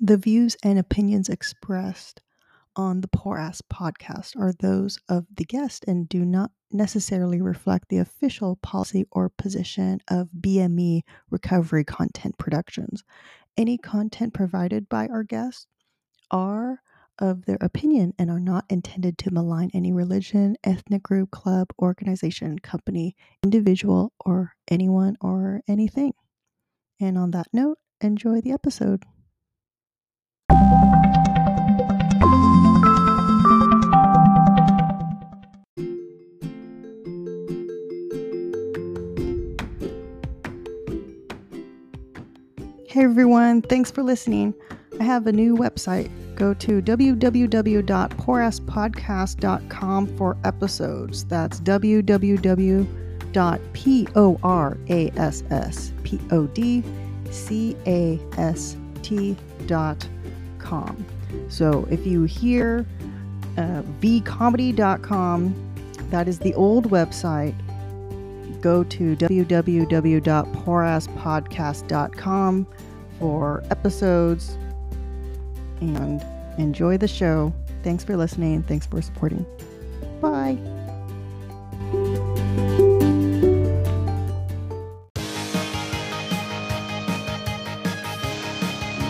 The views and opinions expressed on the Poor Ass podcast are those of the guest and do not necessarily reflect the official policy or position of BME Recovery Content Productions. Any content provided by our guests are of their opinion and are not intended to malign any religion, ethnic group, club, organization, company, individual, or anyone or anything. And on that note, enjoy the episode. Hey everyone, thanks for listening. I have a new website. Go to www.porasspodcast.com for episodes. That's www.porasspodcast.com. So if you hear uh, vcomedy.com, that is the old website. Go to www.porasspodcast.com for episodes and enjoy the show. Thanks for listening. Thanks for supporting. Bye.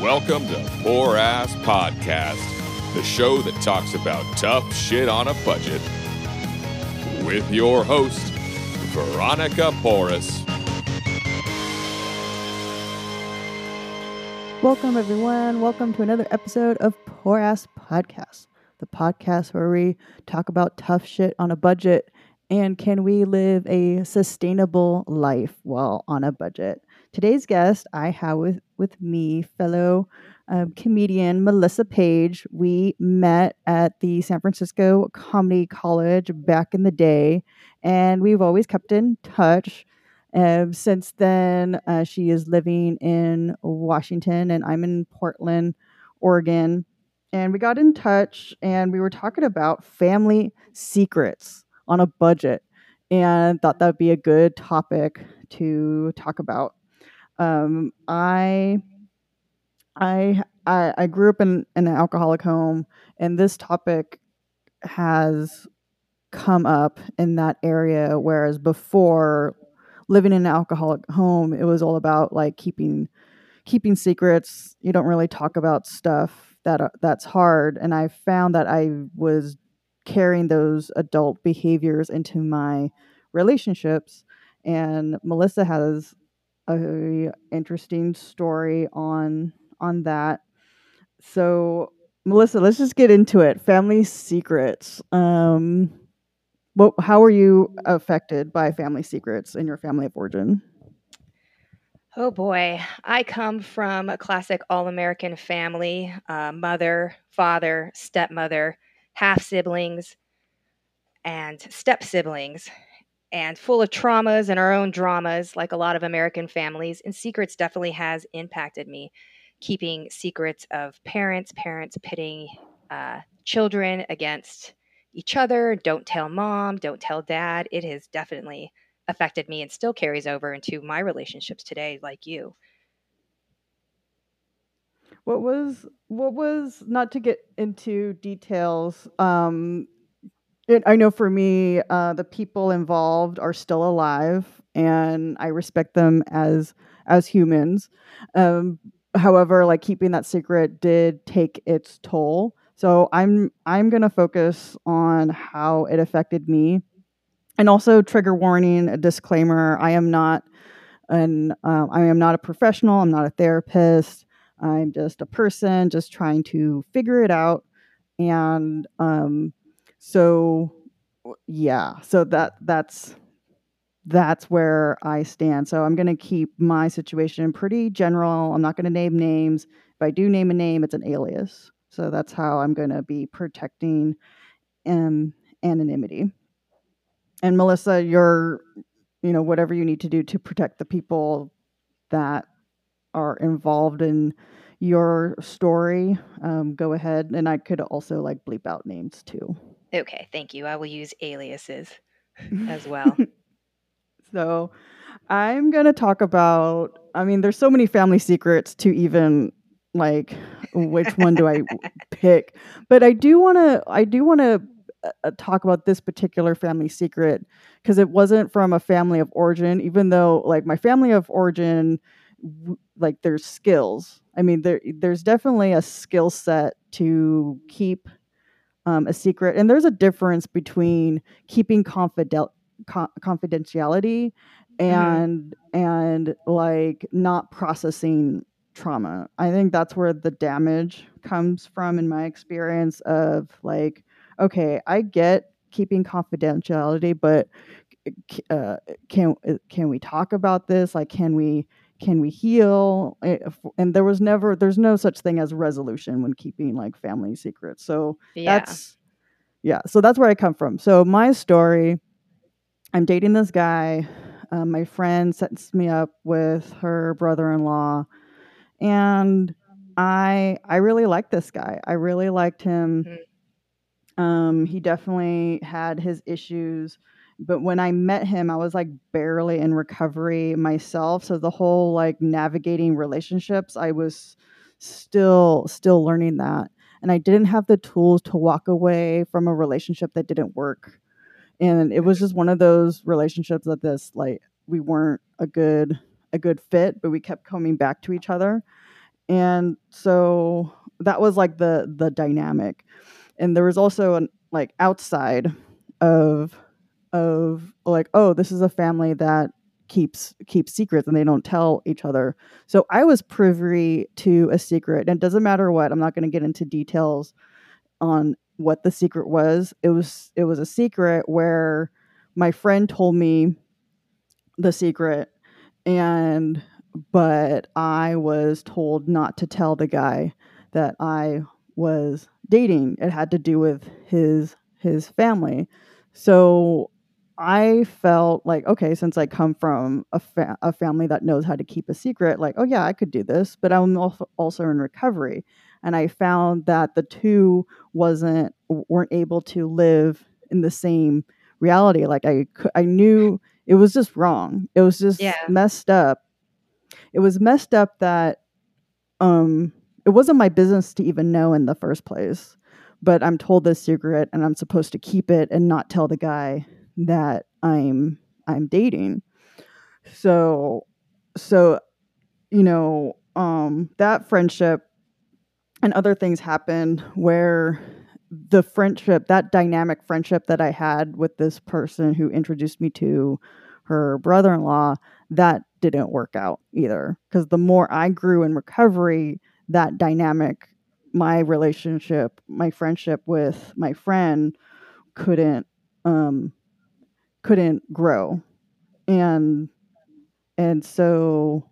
Welcome to Poor Ass Podcast, the show that talks about tough shit on a budget. With your host, Veronica Porras. Welcome, everyone. Welcome to another episode of Poor Ass Podcast, the podcast where we talk about tough shit on a budget and can we live a sustainable life while on a budget. Today's guest I have with, with me, fellow um, comedian Melissa Page. We met at the San Francisco Comedy College back in the day, and we've always kept in touch. Um, since then, uh, she is living in Washington, and I'm in Portland, Oregon. And we got in touch, and we were talking about family secrets on a budget, and thought that would be a good topic to talk about. Um, I, I, I, I grew up in, in an alcoholic home, and this topic has come up in that area, whereas before living in an alcoholic home, it was all about like keeping keeping secrets. You don't really talk about stuff that are, that's hard, and I found that I was carrying those adult behaviors into my relationships. And Melissa has a interesting story on on that. So Melissa, let's just get into it. Family secrets. Um, what? How were you affected by family secrets in your family of origin? Oh boy, I come from a classic all American family uh, mother, father, stepmother, half siblings, and step siblings, and full of traumas and our own dramas, like a lot of American families. And secrets definitely has impacted me, keeping secrets of parents, parents pitting uh, children against each other. Don't tell mom, don't tell dad. It has definitely affected me and still carries over into my relationships today, like you. What was what was not to get into details? Um, it, I know for me, uh, the people involved are still alive, and I respect them as as humans. Um, however, like keeping that secret did take its toll. So I'm I'm gonna focus on how it affected me, and also trigger warning, a disclaimer: I am not an uh, I am not a professional. I'm not a therapist. I'm just a person, just trying to figure it out. And um, so, yeah, so that that's that's where I stand. So I'm going to keep my situation pretty general. I'm not going to name names. If I do name a name, it's an alias. So that's how I'm going to be protecting um, anonymity. And Melissa, you're, you know, whatever you need to do to protect the people that are involved in your story, um, go ahead. And I could also like bleep out names too. Okay, thank you. I will use aliases as well. so I'm going to talk about, I mean, there's so many family secrets to even like which one do I pick. But I do want to I do want to uh, talk about this particular family secret because it wasn't from a family of origin even though like my family of origin w- like there's skills i mean there there's definitely a skill set to keep um, a secret and there's a difference between keeping confidel- co- confidentiality and and like not processing trauma. I think that's where the damage comes from in my experience of like okay i get keeping confidentiality but uh, can can we talk about this? Like can we can we heal? Eh, and there was never there's no such thing as resolution when keeping like family secrets. So Yeah. that's yeah so that's where i come from. So my story i'm dating this guy. Um, my friend sets me up with her brother-in-law and i i really liked this guy. I really liked him. Mhm. um he definitely had his issues but when i met him i was like barely in recovery myself. So the whole like navigating relationships i was still still learning that. And i didn't have the tools to walk away from a relationship that didn't work. And it was just one of those relationships that this like we weren't a good a good fit but we kept coming back to each other. And so that was like the the dynamic. And there was also an like outside of of like oh this is a family that keeps keeps secrets and they don't tell each other. So i was privy to a secret and it doesn't matter what i'm not going to get into details on what the secret was. It was it was a secret where my friend told me the secret and but i was told not to tell the guy that i was dating. It had to do with his his family. So i felt like okay since i come from a, fa- a family that knows how to keep a secret like oh yeah i could do this but i'm also in recovery. And i found that the two wasn't weren't able to live in the same reality. Like i i knew it was just wrong. It was just Yeah. messed up. It was messed up that um it wasn't my business to even know in the first place but i'm told this secret and i'm supposed to keep it and not tell the guy that i'm i'm dating. So so you know um that friendship and other things happened where the friendship that dynamic friendship that i had with this person who introduced me to her brother-in-law that didn't work out either. Because the more i grew in recovery that dynamic my relationship my friendship with my friend couldn't um couldn't grow. And and so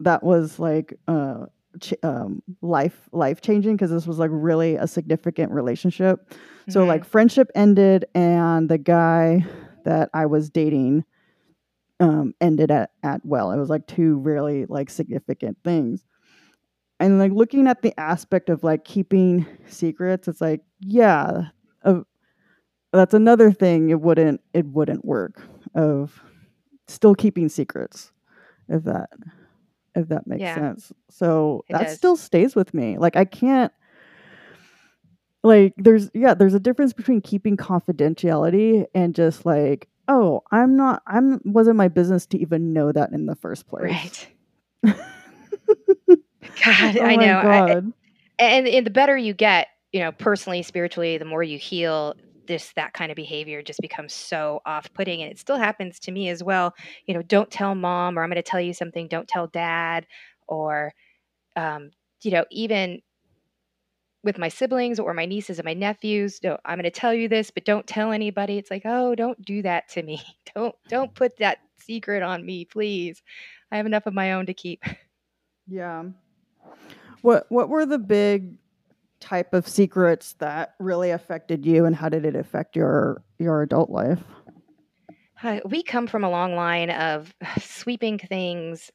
that was like uh um life life changing because this was like really a significant relationship. So Mhm. like friendship ended and the guy that i was dating um ended at at well. It was like two really like significant things. And like looking at the aspect of like keeping secrets it's like yeah uh, that's another thing it wouldn't it wouldn't work of still keeping secrets if that if that makes Yeah. sense so It that does. still stays with me like i can't like there's yeah there's a difference between keeping confidentiality and just like oh i'm not i'm wasn't my business to even know that in the first place Right. God, oh I know. I, and, and the better you get, you know, personally, spiritually, the more you heal, this that kind of behavior just becomes so off-putting, and it still happens to me as well. You know, don't tell mom, or I'm going to tell you something. Don't tell dad, or um, you know, even with my siblings or my nieces and my nephews, no, I'm going to tell you this, but don't tell anybody. It's like, oh, don't do that to me. Don't don't put that secret on me, please. I have enough of my own to keep. Yeah. What what were the big type of secrets that really affected you and how did it affect your your adult life? Uh, we come from a long line of sweeping things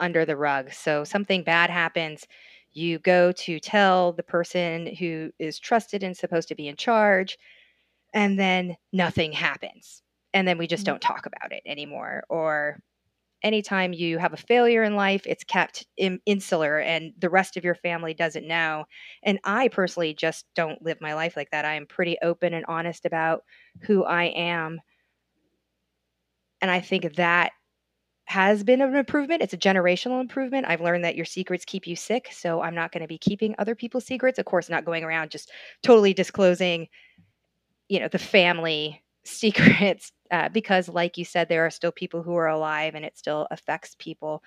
under the rug. So something bad happens, you go to tell the person who is trusted and supposed to be in charge, and then nothing happens. And then we just Mhm. don't talk about it anymore. Or anytime you have a failure in life, it's kept in, insular and the rest of your family doesn't know. And I personally just don't live my life like that. I am pretty open and honest about who I am. And I think that has been an improvement. It's a generational improvement. I've learned that your secrets keep you sick. So I'm not going to be keeping other people's secrets. Of course, not going around just totally disclosing, you know, the family secrets uh, because, like you said, there are still people who are alive and it still affects people.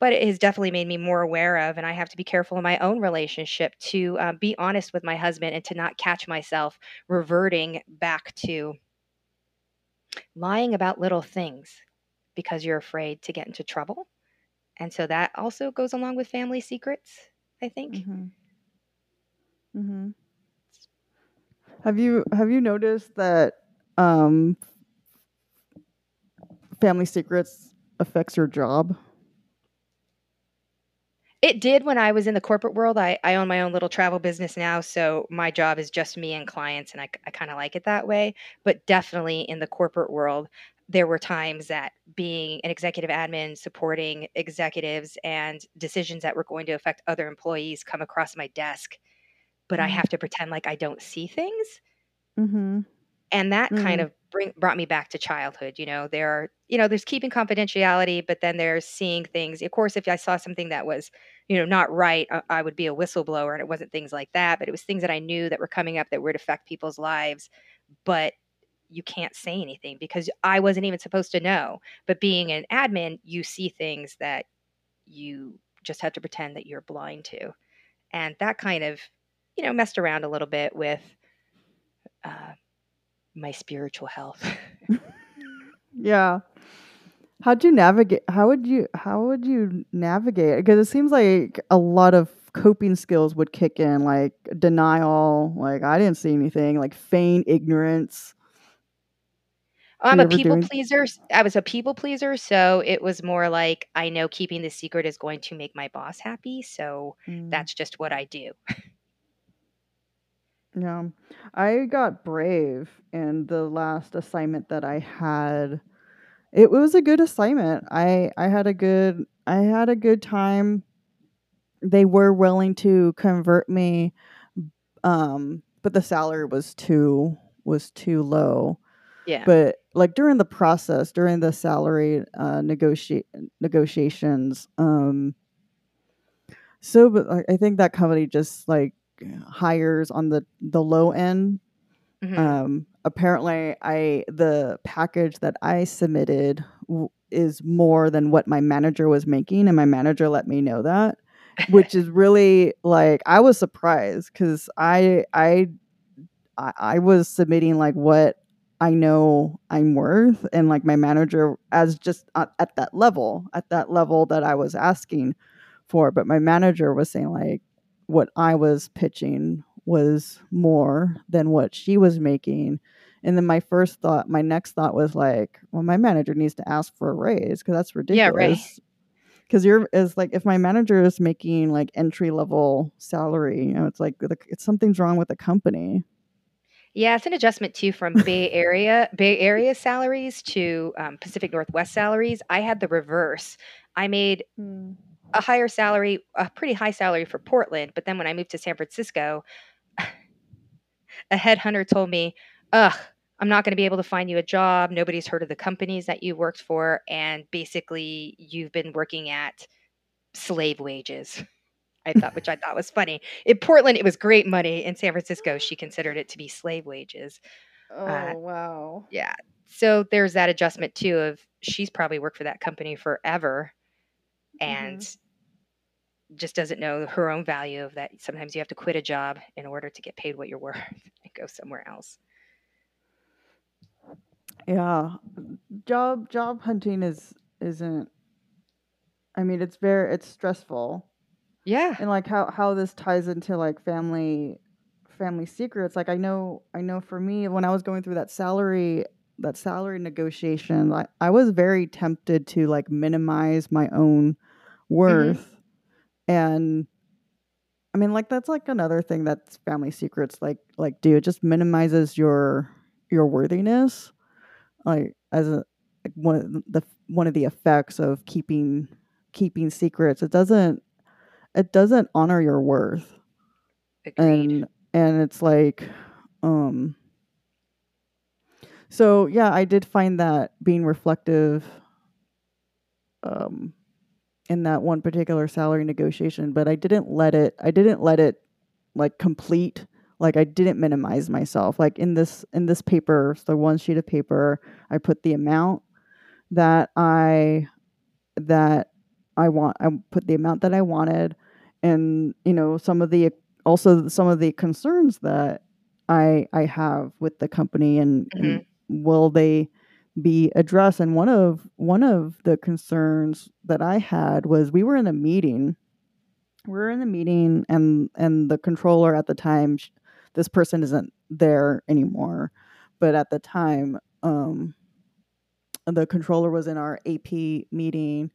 But it has definitely made me more aware of, and I have to be careful in my own relationship to uh, be honest with my husband and to not catch myself reverting back to lying about little things because you're afraid to get into trouble. And so that also goes along with family secrets, I think. Mm-hmm. Mm-hmm. Have you have you noticed that um, family secrets affects your job? It did when I was in the corporate world. I, I own my own little travel business now. So my job is just me and clients, and I, I kind of like it that way. But definitely in the corporate world, there were times that being an executive admin, supporting executives and decisions that were going to affect other employees come across my desk, but I Mm. have to pretend like I don't see things. Mm-hmm. And that kind Mm. of bring, brought me back to childhood. You know, there are, you know, there's keeping confidentiality, but then there's seeing things. Of course, if I saw something that was, you know, not right, I, I would be a whistleblower, and it wasn't things like that. But it was things that I knew that were coming up that would affect people's lives. But you can't say anything because I wasn't even supposed to know. But being an admin, you see things that you just have to pretend that you're blind to. And that kind of, you know, messed around a little bit with uh, my spiritual health. Yeah. How'd you navigate? How would you? How would you navigate? Because it seems like a lot of coping skills would kick in, like denial, like I didn't see anything, like feign ignorance. I'm a people doing- pleaser. I was a people pleaser, so it was more like I know keeping the secret is going to make my boss happy, so Mm. that's just what I do. Yeah. I got brave in the last assignment that I had. It was a good assignment. I I had a good I had a good time. They were willing to convert me um but the salary was too was too low. Yeah. But like during the process, during the salary uh negotiate negotiations, um so but I think that company just like hires on the the low end Mhm. um apparently i the package that i submitted w- is more than what my manager was making and my manager let me know that which is really like i was surprised because I, I i i was submitting like what i know i'm worth and like my manager as just at, at that level at that level that i was asking for but my manager was saying like what i was pitching was more than what she was making and then my first thought my next thought was like well my manager needs to ask for a raise because that's ridiculous. Yeah, right. ridiculous because you're is like if my manager is making like entry level salary you know it's like the, it's something's wrong with the company Yeah, it's an adjustment too from Bay Area Bay Area salaries to um, Pacific Northwest salaries. I had the reverse. I made a higher salary, a pretty high salary for Portland, but then when I moved to San Francisco, a headhunter told me, "Ugh, I'm not going to be able to find you a job. Nobody's heard of the companies that you worked for, and basically, you've been working at slave wages." I thought, which I thought was funny. In Portland, it was great money. In San Francisco, she considered it to be slave wages. oh Uh, wow Yeah. So there's that adjustment too of she's probably worked for that company forever and just doesn't know her own value of that sometimes you have to quit a job in order to get paid what you're worth and go somewhere else. yeah. Job job hunting is isn't i mean it's very it's stressful. Yeah. and like how how this ties into like family family secrets. Like i know i know for me when i was going through that salary that salary negotiation like i was very tempted to like minimize my own worth mm-hmm. And i mean like that's like another thing that family secrets like like do it just minimizes your your worthiness like as a like one of the one of the effects of keeping keeping secrets. It doesn't it doesn't honor your worth. Agreed. and and it's like um so yeah i did find that being reflective um in that one particular salary negotiation but i didn't let it i didn't let it like complete like i didn't minimize myself. Like in this in this paper the one sheet of paper i put the amount that i that i want i put the amount that i wanted. And you know some of the also some of the concerns that I I have with the company and, and mm-hmm. will they be addressed. And one of one of the concerns that I had was we were in a meeting. We were in a meeting and and the controller at the time this person isn't there anymore. But at the time um the controller was in our AP meeting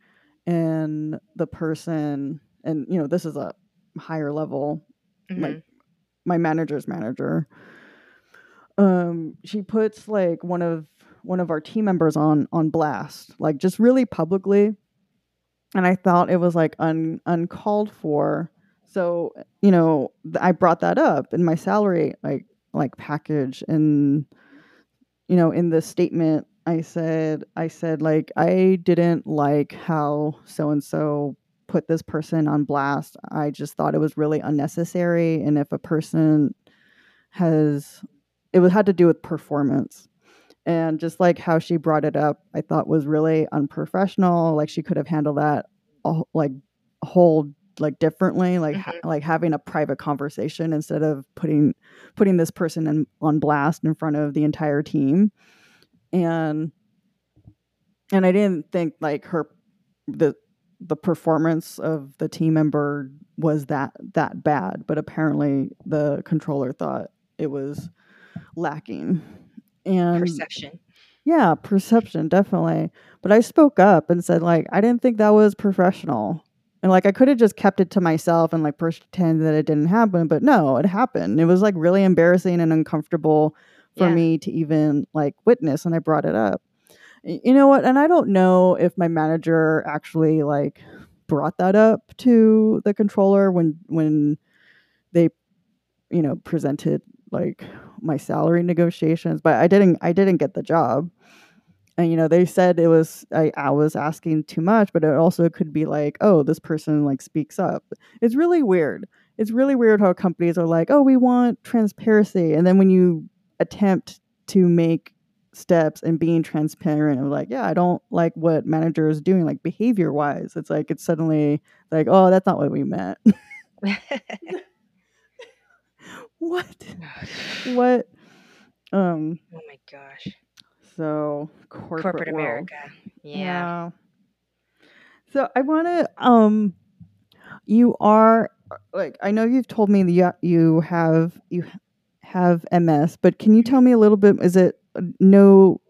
and the person and you know this is a higher level Mhm. like my manager's manager. Um she puts like one of one of our team members on on blast like just really publicly. And i thought it was like un uncalled for. So you know i brought that up in my salary like like package. And you know in the statement i said i said like i didn't like how so and so put this person on blast. I just thought it was really unnecessary. And if a person has it was had to do with performance and just like how she brought it up i thought was really unprofessional like she could have handled that like whole like differently like ha- mm-hmm. like having a private conversation instead of putting putting this person in, on blast in front of the entire team. And and i didn't think like her the the performance of the team member was that that bad but apparently the controller thought it was lacking and Perception. yeah perception definitely. But i spoke up and said like i didn't think that was professional. And like i could have just kept it to myself and like pretend that it didn't happen but no it happened. It was like really embarrassing and uncomfortable for Yeah. me to even like witness and i brought it up. You know what? And i don't know if my manager actually like brought that up to the controller when when they you know presented like my salary negotiations but i didn't i didn't get the job. And you know they said it was I, I was asking too much but it also could be like oh this person like speaks up. It's really weird. It's really weird how companies are like oh we want transparency. And then when you attempt to make steps and being transparent and like yeah i don't like what manager is doing like behavior wise it's like it's suddenly like oh that's not what we meant what what um oh my gosh. so corporate, Corporate. America. Yeah. So I want to um you are like I know you've told me that you, you have you have MS, but can you tell me a little bit is it uh, no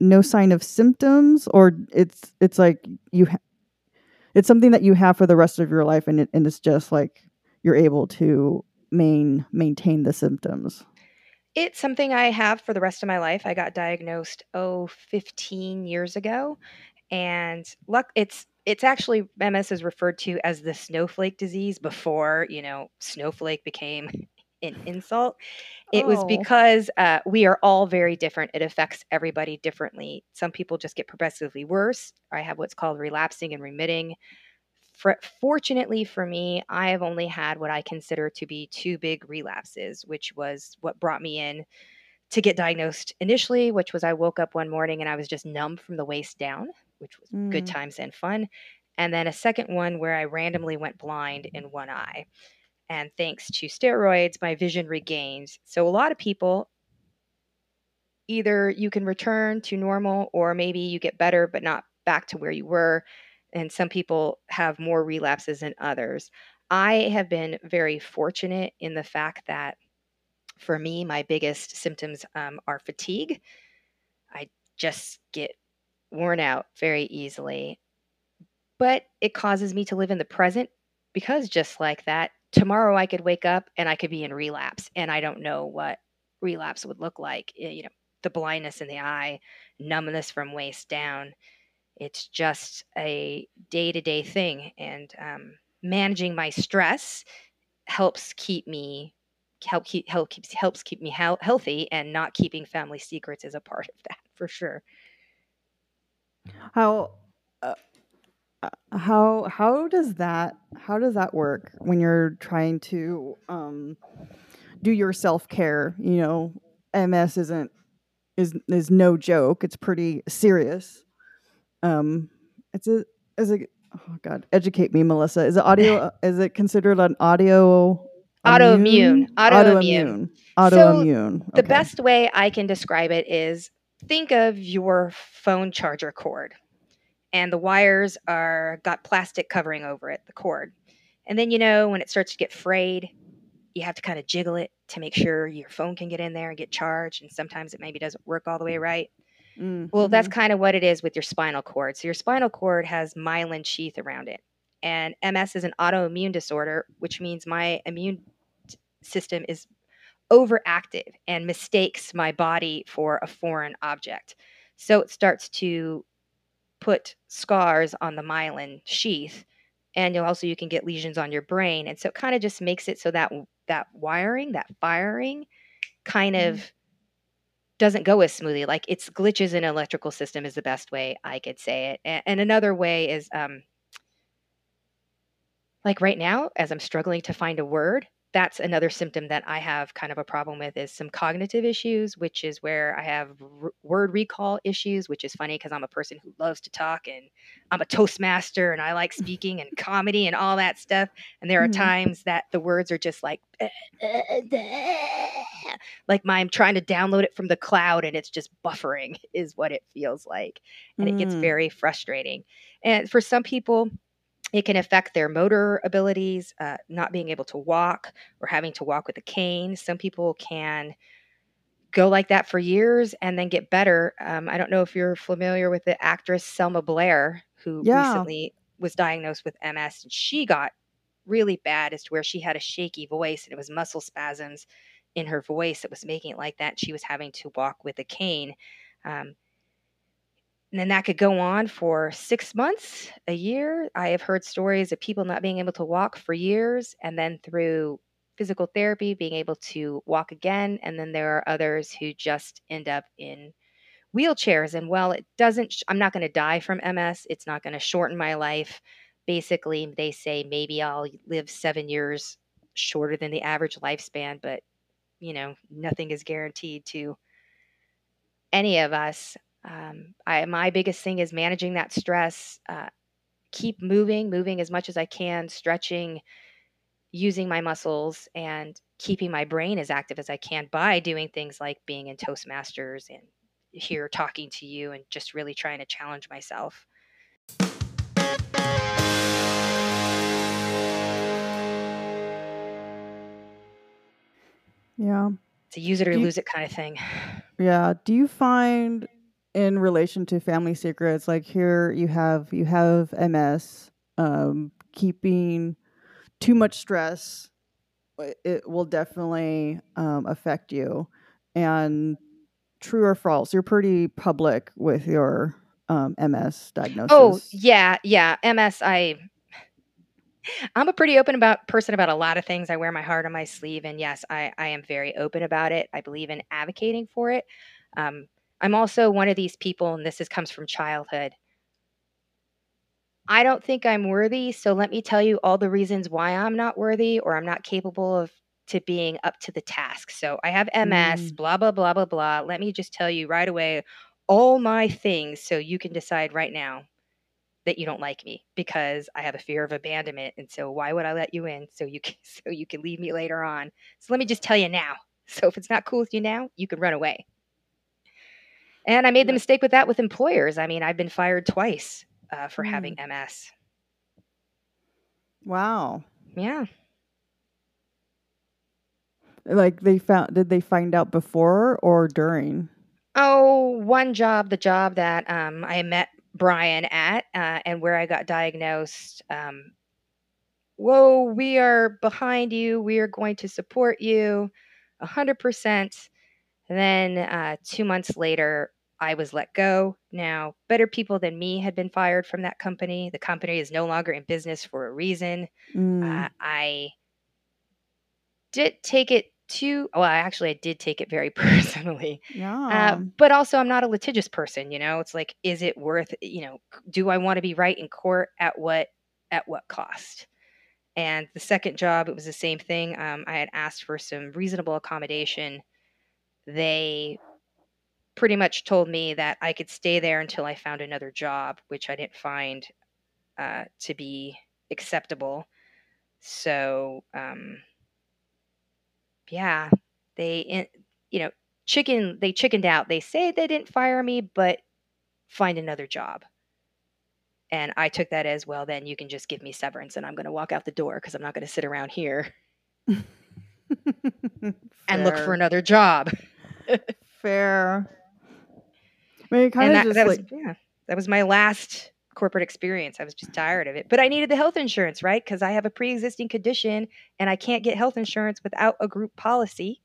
no sign of symptoms or it's it's like you ha- it's something that you have for the rest of your life and it, and it's just like you're able to main maintain the symptoms. It's something I have for the rest of my life. I got diagnosed oh 15 years ago and luck it's it's actually MS is referred to as the snowflake disease before, you know, snowflake became an insult. It was Oh. because uh, we are all very different. It affects everybody differently. Some people just get progressively worse. I have what's called relapsing and remitting. For, fortunately for me, I have only had what I consider to be two big relapses, which was what brought me in to get diagnosed initially, which was I woke up one morning and I was just numb from the waist down, which was good Mm. times and fun. And then a second one where I randomly went blind in one eye. And thanks to steroids, my vision regained. So a lot of people either you can return to normal or maybe you get better but not back to where you were. And some people have more relapses than others. I have been very fortunate in the fact that for me, my biggest symptoms um, are fatigue. I just get worn out very easily. But it causes me to live in the present because just like that, tomorrow I could wake up and I could be in relapse and I don't know what relapse would look like. eh, You know, the blindness in the eye, numbness from waist down. It's just a day to day thing. And um, managing my stress helps keep me help keep help keeps helps keep me he- healthy and not keeping family secrets is a part of that for sure How uh, uh, how how does that how does that work when you're trying to um do your self-care, you know, MS isn't is is no joke. It's pretty serious. Um it's a is it oh god, educate me Melissa. Is it audio is it considered an audio Autoimmune. immune? Autoimmune. Autoimmune. So, Autoimmune. the best way i can describe it is think of your phone charger cord and the wires are got plastic covering over it the cord and then you know when it starts to get frayed you have to kind of jiggle it to make sure your phone can get in there and get charged and sometimes it maybe doesn't work all the way right Mm, Well, that's kind of what it is with your spinal cord. So your spinal cord has myelin sheath around it. And MS is an autoimmune disorder, which means my immune system is overactive and mistakes my body for a foreign object. So it starts to put scars on the myelin sheath and you'll also you can get lesions on your brain and so it kind of just makes it so that that wiring, that firing kind Mhm. of doesn't go as smoothly. Like it's glitches in electrical system is the best way I could say it. A- And, another way is um, like right now, as I'm struggling to find a word, that's another symptom that I have kind of a problem with is some cognitive issues, which is where I have r- word recall issues, which is funny because I'm a person who loves to talk and I'm a Toastmaster and I like speaking and comedy and all that stuff. And there are Mhm. times that the words are just like, like my, I'm trying to download it from the cloud and it's just buffering, is what it feels like. And it gets Mm. very frustrating. And for some people, it can affect their motor abilities, uh, not being able to walk or having to walk with a cane. Some people can go like that for years and then get better. Um, I don't know if you're familiar with the actress Selma Blair, who Yeah. recently was diagnosed with MS, and she got really bad as to where she had a shaky voice and it was muscle spasms in her voice that was making it like that. She was having to walk with a cane. Um, and then that could go on for six months, a year. I have heard stories of people not being able to walk for years, and then through physical therapy, being able to walk again. And then there are others who just end up in wheelchairs. And well, it doesn't, sh- I'm not going to die from MS, it's not going to shorten my life. Basically, they say maybe I'll live seven years shorter than the average lifespan, but you know, nothing is guaranteed to any of us. Um, I, my biggest thing is managing that stress. Uh, keep moving, moving as much as I can, stretching, using my muscles, and keeping my brain as active as I can by doing things like being in Toastmasters and here talking to you and just really trying to challenge myself. Yeah. It's a use it or you- lose it kind of thing. Yeah. Do you find in relation to family secrets, like here you have you have MS, um, keeping too much stress, it will definitely um, affect you. And true or false, you're pretty public with your um, MS diagnosis. Oh yeah, yeah. MS. I I'm a pretty open about person about a lot of things. I wear my heart on my sleeve, and yes, I I am very open about it. I believe in advocating for it. Um, I'm also one of these people, and this is comes from childhood. I don't think I'm worthy, so let me tell you all the reasons why I'm not worthy or I'm not capable of to being up to the task. So I have MS, Mm. blah blah blah blah blah. Let me just tell you right away all my things so you can decide right now that you don't like me because I have a fear of abandonment and so why would I let you in so you can so you can leave me later on. So let me just tell you now. So if it's not cool with you now, you can run away. And I made the mistake with that with employers. I mean, I've been fired twice uh, for having MS. Wow. Yeah. Like they found did they find out before or during? Oh, one job, the job that um, I met Brian at, uh, and where I got diagnosed. Um, Whoa, we are behind you. We are going to support you a hundred percent. And then uh, two months later, I was let go. Now, better people than me had been fired from that company. The company is no longer in business for a reason. Mm. Uh, I did take it too well. Actually, I did take it very personally. yeah. Uh, but also, I'm not a litigious person. You know, it's like, is it worth? You know, do I want to be right in court at what at what cost? And the second job, it was the same thing. Um, I had asked for some reasonable accommodation. They pretty much told me that I could stay there until I found another job, which I didn't find uh, to be acceptable. So, um, yeah, they, you know, chicken. They chickened out. They say they didn't fire me, but find another job. And I took that as well. Then you can just give me severance, and I'm going to walk out the door because I'm not going to sit around here and look for another job. Fair. I mean, kind of that, just that like was yeah, that was my last corporate experience. I was just tired of it, but I needed the health insurance, right? Because I have a pre-existing condition, and I can't get health insurance without a group policy.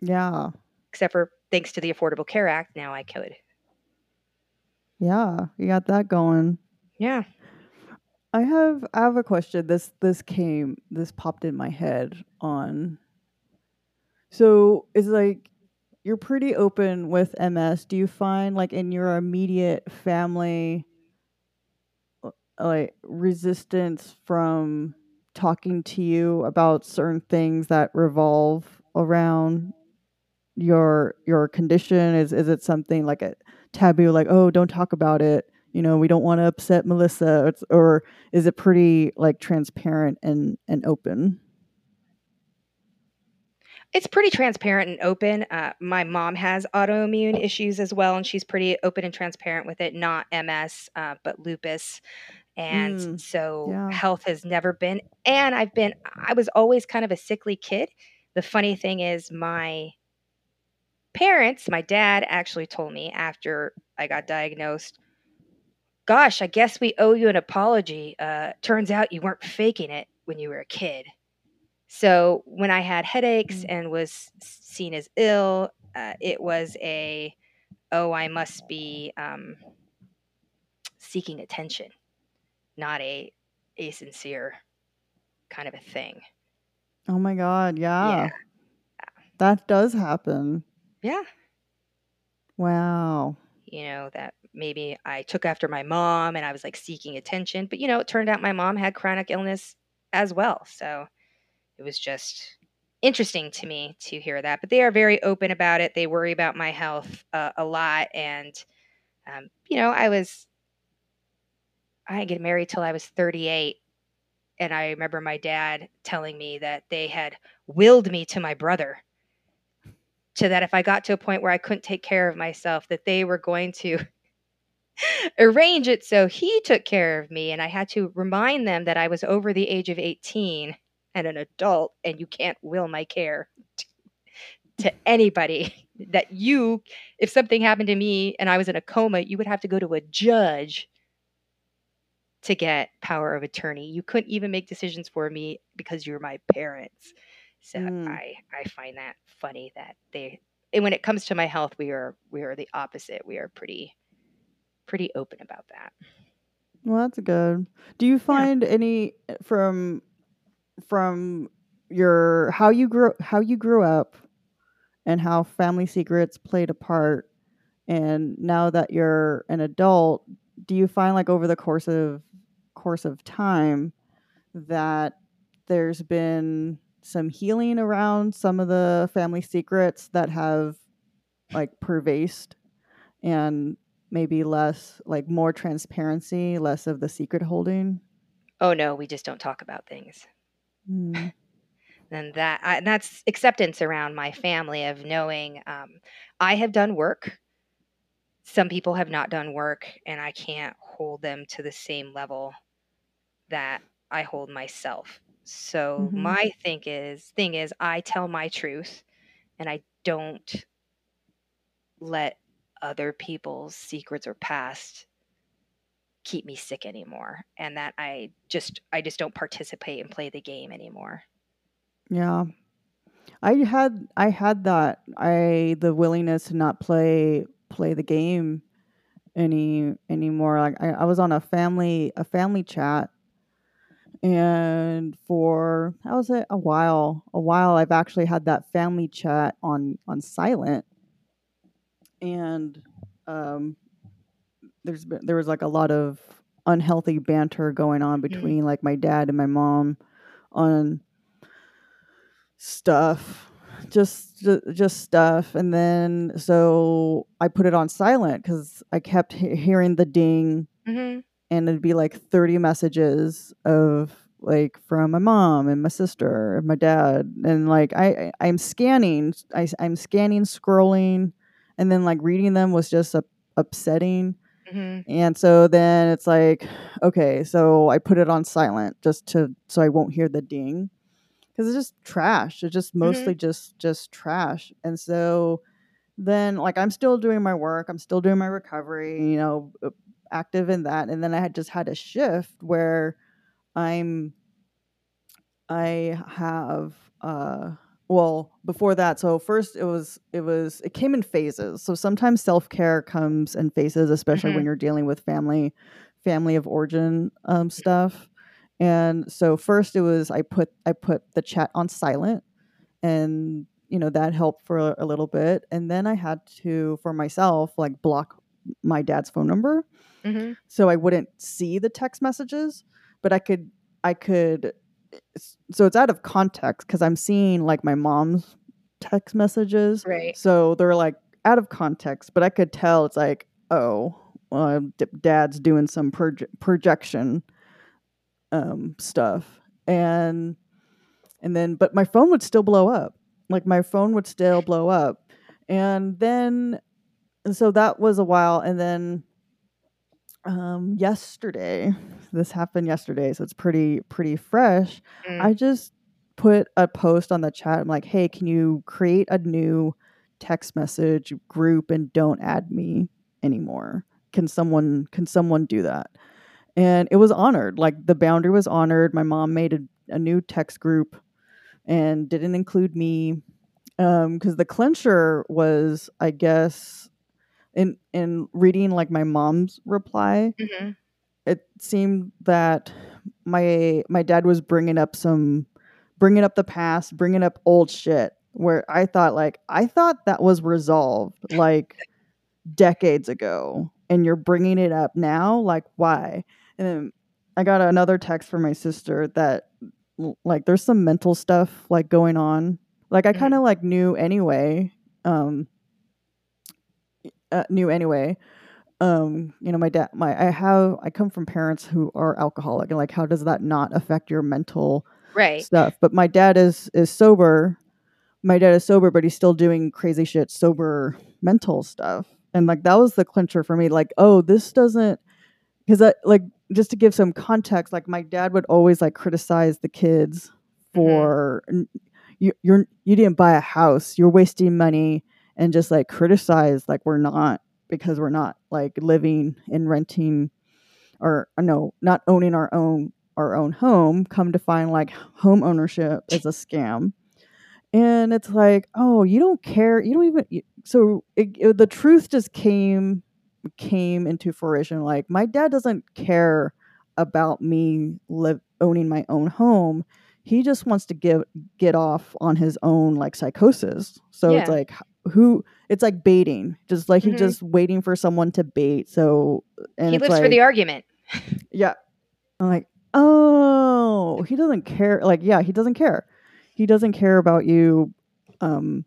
yeah, Except for thanks to the Affordable Care Act, now I could. yeah, you got that going. Yeah. I have I have a question. This this came this popped in my head on. So it's like you're pretty open with MS. Do you find like in your immediate family uh, like resistance from talking to you about certain things that revolve around your your condition? Is is it something like a taboo like oh don't talk about it? You know, we don't want to upset Melissa. It's, or is it pretty like transparent and and open? It's pretty transparent and open. Uh, my mom has autoimmune issues as well, and she's pretty open and transparent with it. Not MS, uh, but lupus. And Mm, so yeah. health has never been. And I've been, I was always kind of a sickly kid. The funny thing is, my parents, my dad actually told me after I got diagnosed, Gosh, I guess we owe you an apology. Uh, turns out you weren't faking it when you were a kid. So when I had headaches Mm. and was seen as ill, uh, it was a, oh, I must be um, seeking attention, not a, a sincere kind of a thing. Oh my god, yeah. Yeah. That does happen. Yeah. Wow. You know, that maybe I took after my mom and I was like seeking attention, but you know, it turned out my mom had chronic illness as well. So it was just interesting to me to hear that. But they are very open about it. They worry about my health uh, a lot. And, um, you know, I was, I didn't get married till I was 38. And I remember my dad telling me that they had willed me to my brother. To that, if I got to a point where I couldn't take care of myself, that they were going to arrange it so he took care of me. And I had to remind them that I was over the age of 18 and an adult, and you can't will my care to, to anybody. That you, if something happened to me and I was in a coma, you would have to go to a judge to get power of attorney. You couldn't even make decisions for me because you're my parents. So Mm. I I find that funny that they and when it comes to my health, we are we are the opposite. We are pretty pretty open about that. Well, that's good. Do you find any eh, from from your how you grew how you grew up and how family secrets played a part and now that you're an adult, do you find like over the course of course of time that there's been some healing around some of the family secrets that have like pervased and maybe less like more transparency, less of the secret holding? Oh no, we just don't talk about things. Mm. and that I, and that's acceptance around my family of knowing um, I have done work. Some people have not done work, and I can't hold them to the same level that I hold myself. So Mhm. my thing is thing is I tell my truth, and I don't let other people's secrets or past keep me sick anymore and that i just i just don't participate and play the game anymore Yeah. I had I had that I the willingness to not play play the game any anymore. Like I, I was on a family a family chat and for how was it a while a while I've actually had that family chat on on silent and um there's been there was like a lot of unhealthy banter going on between like my dad and my mom on stuff just just stuff. And then so i put it on silent because i kept he- hearing the ding hmm and it'd be like 30 messages of like from my mom and my sister and my dad. And like i I- i'm scanning I, i'm scanning scrolling and then like reading them was just up upsetting hmm and so then it's like, okay, so I put it on silent just to so I won't hear the ding because it's just trash. It's just mostly just just trash. And so then like I'm still doing my work, I'm still doing my recovery, you know, uh, active in that. And then I had just had a shift where I'm I have uh well before that so first it was it was it came in phases. So sometimes self-care comes in phases especially when Mhm. you're dealing with family family of origin um, stuff. And so first it was i put i put the chat on silent and you know that helped for a, a little bit. And then i had to for myself like block my dad's phone number hmm so I wouldn't see the text messages, but I could I could so it's out of context because I'm seeing like my mom's text messages. Right. So they're like out of context, but I could tell it's like, oh, uh, dad's doing some proje- projection um, stuff, and and then but my phone would still blow up. Like my phone would still blow up, and then so that was a while, and then um yesterday this happened yesterday so it's pretty pretty fresh. Mm. i just put a post on the chat i'm like hey can you create a new text message group and don't add me anymore? Can someone can someone do that? And it was honored like the boundary was honored. My mom made a, a new text group and didn't include me um because the clincher was i guess in in reading like my mom's reply hmm it seemed that my my dad was bringing up some bringing up the past bringing up old shit where i thought like i thought that was resolved like decades ago and you're bringing it up now? Like why? And then i got another text from my sister that like there's some mental stuff like going on. Like i Mhm. kind of like knew anyway um uh, knew anyway um you know my dad my i have i come from parents who are alcoholic and like how does that not affect your mental Right. stuff? But my dad is is sober. My dad is sober but he's still doing crazy shit sober mental stuff. And like that was the clincher for me like oh this doesn't because i like just to give some context like my dad would always like criticize the kids for "N- you you're you didn't buy a house you're wasting money and just like criticize like we're not because we're not like living and renting or no not owning our own our own home come to find like home ownership is a scam. And it's like oh you don't care you don't even so it, it- the truth just came came into fruition. Like my dad doesn't care about me live owning my own home. He just wants to give get off on his own like psychosis. So it's like who it's like baiting just like Mhm. he's just waiting for someone to bait so and he lives like for the argument. yeah. I'm like, oh, he doesn't care. Like, yeah, he doesn't care. He doesn't care about you. Um,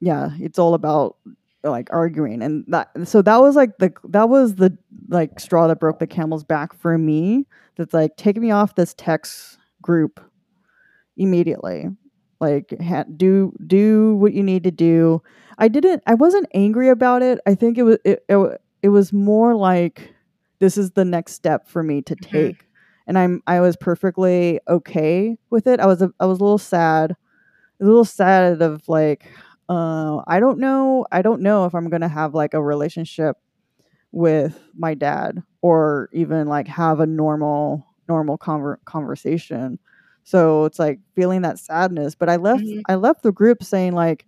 yeah, it's all about like arguing, and that. So that was like the that was the like straw that broke the camel's back for me. That's like take me off this text group immediately. Like, ha- do do what you need to do. I didn't. I wasn't angry about it. I think it was it. It, it was more like this is the next step for me to Mhm. take and i'm i was perfectly okay with it i was a, i was a little sad a little sad of like uh i don't know i don't know if i'm gonna have like a relationship with my dad or even like have a normal normal conver- conversation So it's like feeling that sadness. But I left Mhm. I left the group saying like,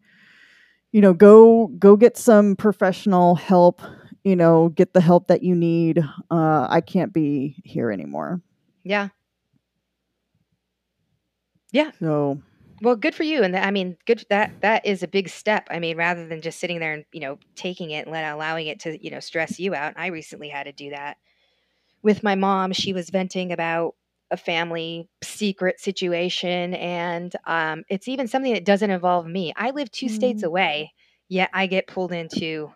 you know, go go get some professional help, you know, get the help that you need. Uh I can't be here anymore. Yeah. Yeah. So Well, good for you. And that, I mean, good that that is a big step. I mean, rather than just sitting there and, you know, taking it and let allowing it to, you know, stress you out. I recently had to do that with my mom. She was venting about a family secret situation and um it's even something that doesn't involve me. I live 2 states Mm. away, yet I get pulled into,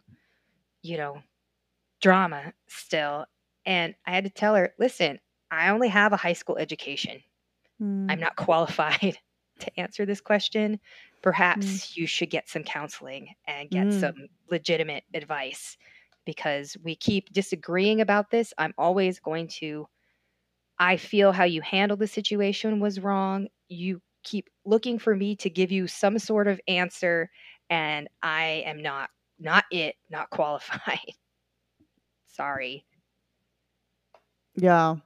you know, drama still. And I had to tell her, "Listen, I only have a high school education. mm, I'm not qualified to answer this question. Perhaps you should get some counseling and get Mm. some legitimate advice because we keep disagreeing about this. I'm always going to, I feel how you handled the situation was wrong. You keep looking for me to give you some sort of answer, and I am not, not it, not qualified. Sorry. yeah.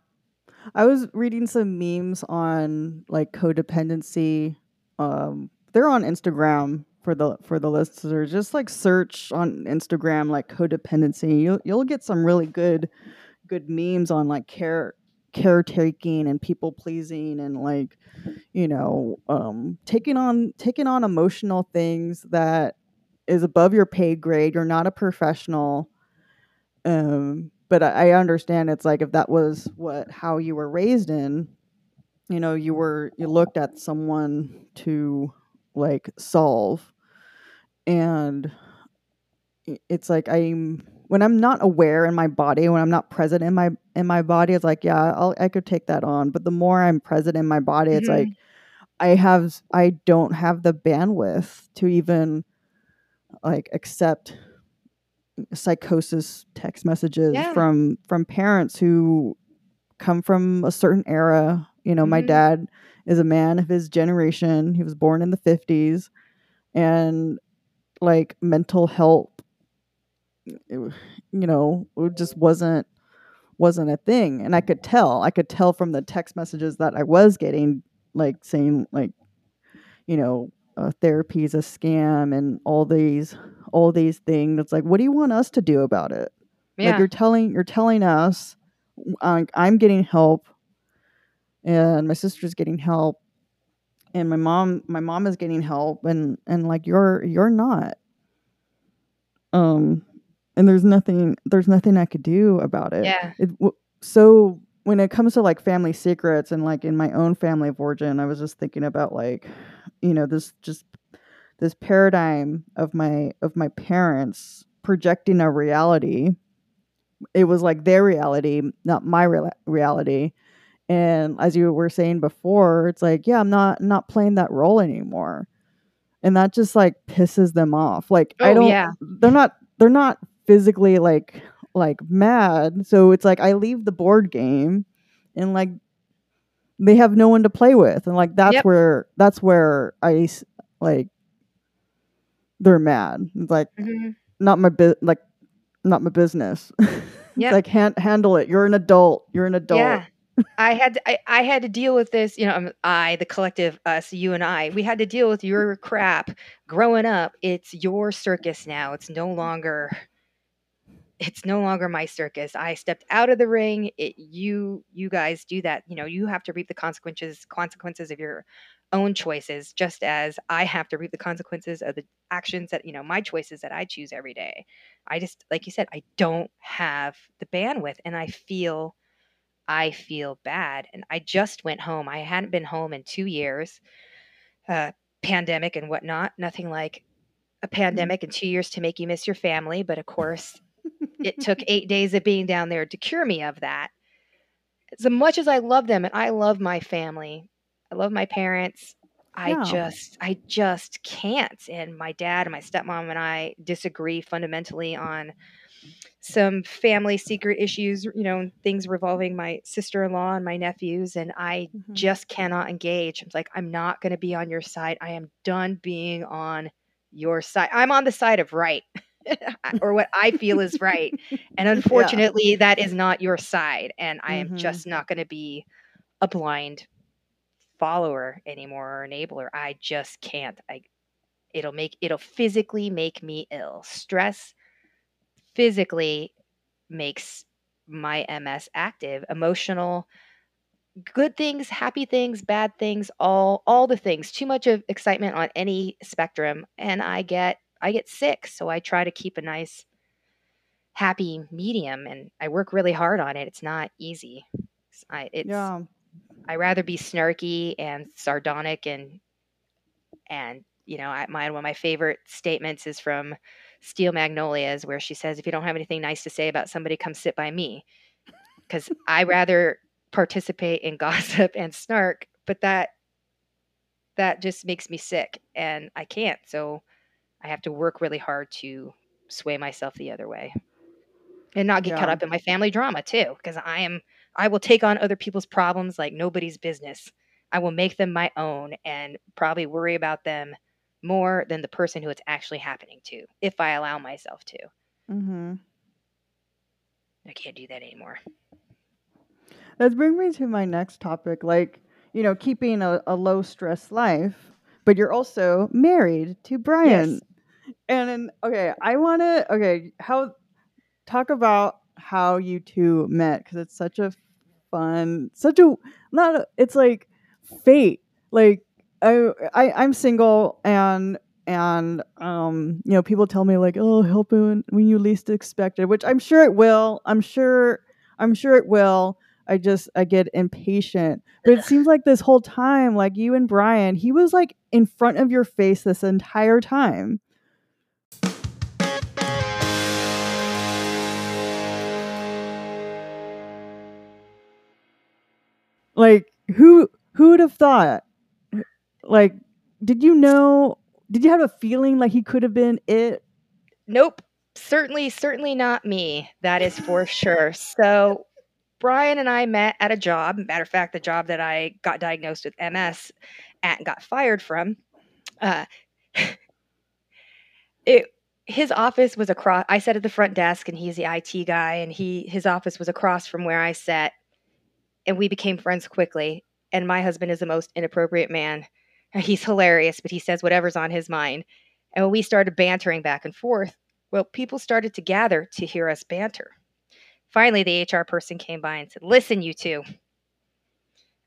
I was reading some memes on like codependency. Um, they're on Instagram for the for the listeners. Just like search on Instagram like codependency. You'll you'll get some really good good memes on like care caretaking and people pleasing and like you know um taking on taking on emotional things that is above your pay grade. You're not a professional. Um, but I, I understand it's like if that was what how you were raised in, you know, you were you looked at someone to like solve, and it's like I'm when I'm not aware in my body, when I'm not present in my in my body, it's like yeah, I'll, I could take that on. But the more I'm present in my body, it's Mhm. like I have I don't have the bandwidth to even like accept psychosis text messages Yeah. from from parents who come from a certain era. You know, my Mhm. dad is a man of his generation. He was born in the 50s and like mental health it you know, it just wasn't wasn't a thing and I could tell. I could tell from the text messages that I was getting like saying like you know, uh, therapy is a scam and all these all these things. It's like, what do you want us to do about it? Like Yeah. you're telling you're telling us uh, I'm getting help and my sister's getting help and my mom my mom is getting help and and like you're you're not. Um and there's nothing there's nothing I could do about it. Yeah. It so when it comes to like family secrets and like in my own family of origin, I was just thinking about like, you know, this just this paradigm of my of my parents projecting a reality. It was like their reality, not my real reality. And as you were saying before, it's like, yeah, I'm not not playing that role anymore. And that just like pisses them off. Like I Oh, don't yeah. they're not they're not physically like like mad. So it's like I leave the board game and like they have no one to play with and like that's Yep. where that's where I like they're mad. It's like Mhm. not my bu- like not my business. Yep. like han- handle it. You're an adult. You're an adult. Yeah. I had to, I, I had to deal with this, you know, I, the collective, us, you and I, we had to deal with your crap growing up. It's your circus now. It's no longer, it's no longer my circus. I stepped out of the ring. It, you, you guys do that. You know, you have to reap the consequences, consequences of your own choices, just as I have to reap the consequences of the actions that, you know, my choices that I choose every day. I just, like you said, I don't have the bandwidth and I feel I feel bad. And I just went home. I hadn't been home in two years, uh, pandemic and whatnot. Nothing like a pandemic in two years to make you miss your family. But of course, it took eight days of being down there to cure me of that. As much as I love them and I love my family, I love my parents. I Yeah. just, I just can't. And my dad and my stepmom and I disagree fundamentally on some family secret issues, you know, things revolving my sister in law and my nephews. And I Mhm. just cannot engage. I'm like, I'm not going to be on your side. I am done being on your side. I'm on the side of right or what I feel is right. And unfortunately, that is not your side. And I am Mhm. just not going to be a blind follower anymore or enabler. I just can't. I it'll make it'll physically make me ill. Stress physically makes my MS active, emotional good things, happy things, bad things, all all the things. Too much of excitement on any spectrum and I get I get sick, so I try to keep a nice happy medium and I work really hard on it. It's not easy. I it's Yeah. I rather be snarky and sardonic and and you know, I, my one of my favorite statements is from Steel Magnolias, where she says, "If you don't have anything nice to say about somebody, come sit by me," because I rather participate in gossip and snark, but that that just makes me sick, and I can't. So I have to work really hard to sway myself the other way, and not get caught up in my family drama too, because I am I will take on other people's problems like nobody's business. I will make them my own and probably worry about them more than the person who it's actually happening to if I allow myself to. Mm-hmm. I can't do that anymore. That brings me to my next topic. Like, you know, keeping a, a low stress life, but you're also married to Brian. And then, okay, I want to, okay, how, talk about how you two met because it's such a fun, such a, not, a, it's like fate. Like, I, I, I'm single and, and, um, you know, people tell me like, oh, help when, when you least expect it, which I'm sure it will. I'm sure, I'm sure it will. I just I get impatient. But it seems like this whole time, like you and Brian, he was like in front of your face this entire time. Like who who would have thought? Like, did you know? Did you have a feeling like he could have been it? Nope. Certainly, certainly not me. That is for sure. So, Brian and I met at a job. Matter of fact, the job that I got diagnosed with MS at and got fired from. Uh, it his office was across. I sat at the front desk, and he's the IT guy, and he his office was across from where I sat, and we became friends quickly. And my husband is the most inappropriate man. He's hilarious, but he says whatever's on his mind. And when we started bantering back and forth, well, people started to gather to hear us banter. Finally, the HR person came by and said, "Listen, you two,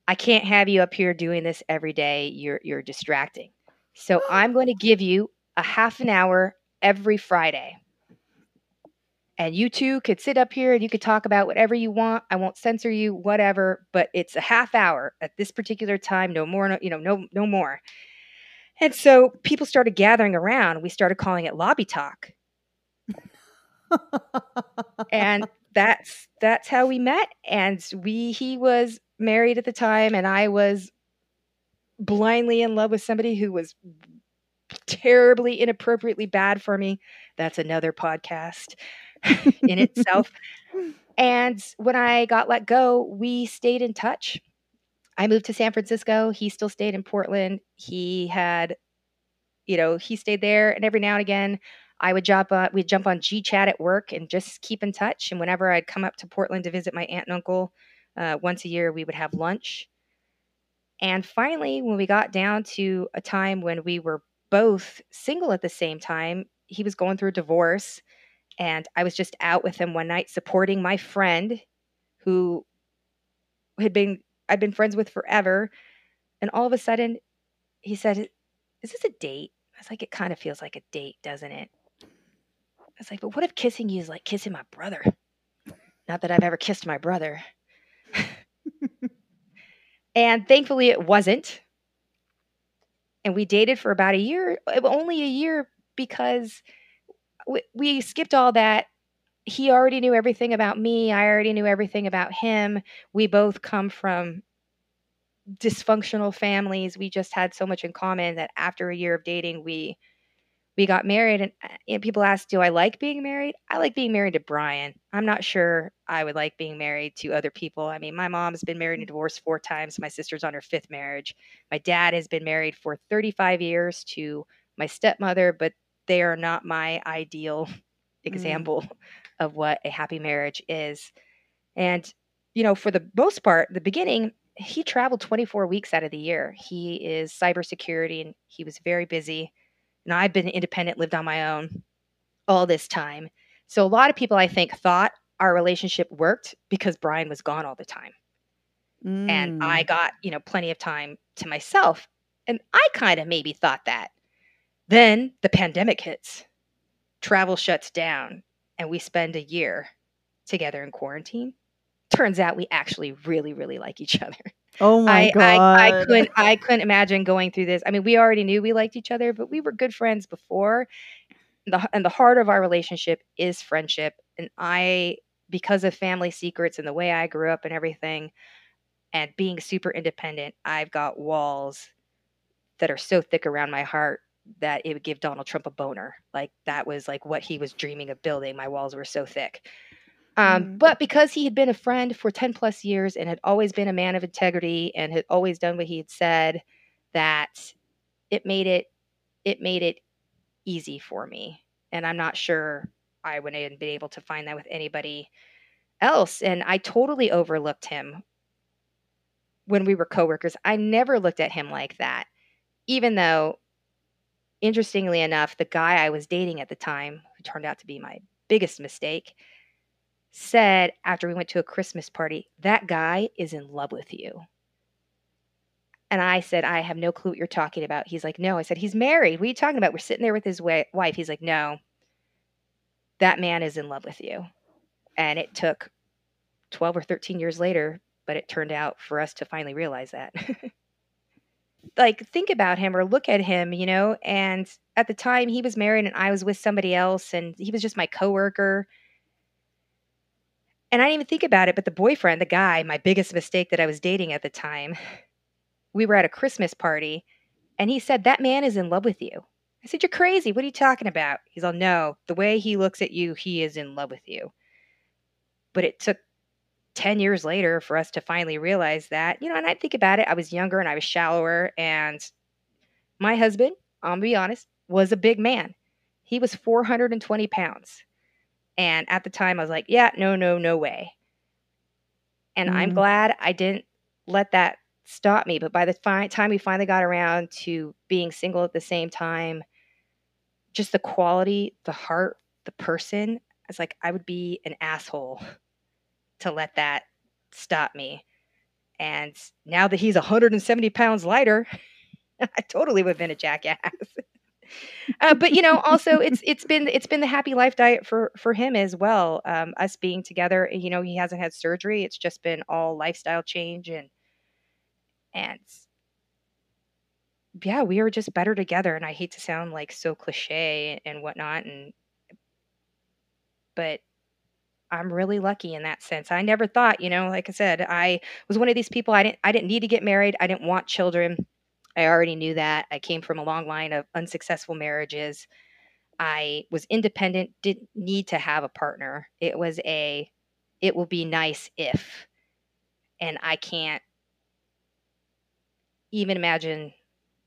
I can't have you up here doing this every day. You're you're distracting. So I'm going to give you a half an hour every Friday. And you two could sit up here and you could talk about whatever you want. I won't censor you, whatever, but it's a half hour at this particular time, no more, no, you know, no no more. And so people started gathering around. We started calling it lobby talk. and that's that's how we met and we he was married at the time and I was blindly in love with somebody who was terribly inappropriately bad for me. That's another podcast in itself. And when I got let go, we stayed in touch. I moved to San Francisco. He still stayed in Portland. He had, you know, he stayed there. And every now and again, I would jump on, we'd jump on G Chat at work and just keep in touch. And whenever I'd come up to Portland to visit my aunt and uncle, uh, once a year, we would have lunch. And finally, when we got down to a time when we were both single at the same time, he was going through a divorce. And I was just out with him one night supporting my friend who had been, I'd been friends with forever. And all of a sudden, he said, Is this a date? I was like, It kind of feels like a date, doesn't it? I was like, But what if kissing you is like kissing my brother? Not that I've ever kissed my brother. and thankfully, it wasn't. And we dated for about a year, uh, only a year because we, we skipped all that. He already knew everything about me. I already knew everything about him. We both come from dysfunctional families. We just had so much in common that after a year of dating, we we got married. And, uh, and people ask, "Do I like being married?" I like being married to Brian. I'm not sure I would like being married to other people. I mean, my mom's been married and divorced four times. My sister's on her fifth marriage. My dad has been married for 35 years to my stepmother, but they are not my ideal example of what a happy marriage is. And, you know, for the most part, the beginning, he traveled 24 weeks out of the year. He is cybersecurity and he was very busy. And I've been independent, lived on my own all this time. So a lot of people I think thought our relationship worked because Brian was gone all the time. And I Mm. got, you know, plenty of time to myself. And I kind of maybe thought that. Then the pandemic hits. Travel shuts down and we spend a year together in quarantine. Turns out we actually really really like each other. Oh my I, god. I I couldn't I couldn't imagine going through this. I mean, we already knew we liked each other, but we were good friends before. The and the heart of our relationship is friendship. And I because of family secrets and the way I grew up and everything and being super independent, I've got walls that are so thick around my heart that it would give Donald Trump a boner. Like that was like what he was dreaming of building. My walls were so thick. Um, Mm. But because he had been a friend for 10 plus years and had always been a man of integrity and had always done what he had said, that it made it it made it easy for me. And I'm not sure I would have been able to find that with anybody else. And I totally overlooked him when we were coworkers. I never looked at him like that, even though, interestingly enough, the guy I was dating at the time, who turned out to be my biggest mistake, said after we went to a Christmas party, that guy is in love with you. And I said, I have no clue what you're talking about. He's like, No. I said, He's married. What are you talking about? We're sitting there with his wife. He's like, No, that man is in love with you. And it took 12 or 13 years later, but it turned out for us to finally realize that. like, think about him or look at him, you know? And at the time, he was married and I was with somebody else, and he was just my coworker. And I didn't even think about it, but the boyfriend, the guy, my biggest mistake that I was dating at the time, we were at a Christmas party and he said, That man is in love with you. I said, You're crazy. What are you talking about? He's all, No, the way he looks at you, he is in love with you. But it took 10 years later for us to finally realize that, you know, and I think about it, I was younger and I was shallower. And my husband, I'll be honest, was a big man. He was 420 pounds. And at the time, I was like, yeah, no, no, no way. And I'm Mm. glad I didn't let that stop me. But by the fi- time we finally got around to being single at the same time, just the quality, the heart, the person, I was like, I would be an asshole to let that stop me. And now that he's 170 pounds lighter, I totally would have been a jackass. uh, but you know, also it's it's been it's been the happy life diet for for him as well. Um, us being together, you know, he hasn't had surgery. It's just been all lifestyle change and and yeah, we are just better together. And I hate to sound like so cliche and whatnot, and but I'm really lucky in that sense. I never thought, you know, like I said, I was one of these people I didn't I didn't need to get married. I didn't want children. I already knew that. I came from a long line of unsuccessful marriages. I was independent, didn't need to have a partner. It was a it will be nice if and I can't even imagine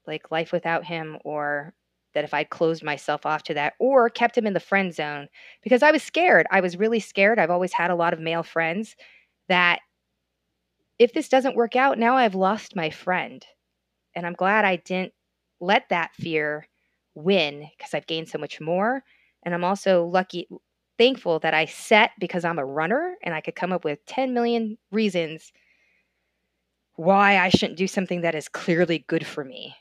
like life without him or that if I'd closed myself off to that or kept him in the friend zone because I was scared. I was really scared. I've always had a lot of male friends that if this doesn't work out, now I've lost my friend. And I'm glad I didn't let that fear win because I've gained so much more. And I'm also lucky, thankful that I set because I'm a runner and I could come up with 10 million reasons why I shouldn't do something that is clearly good for me.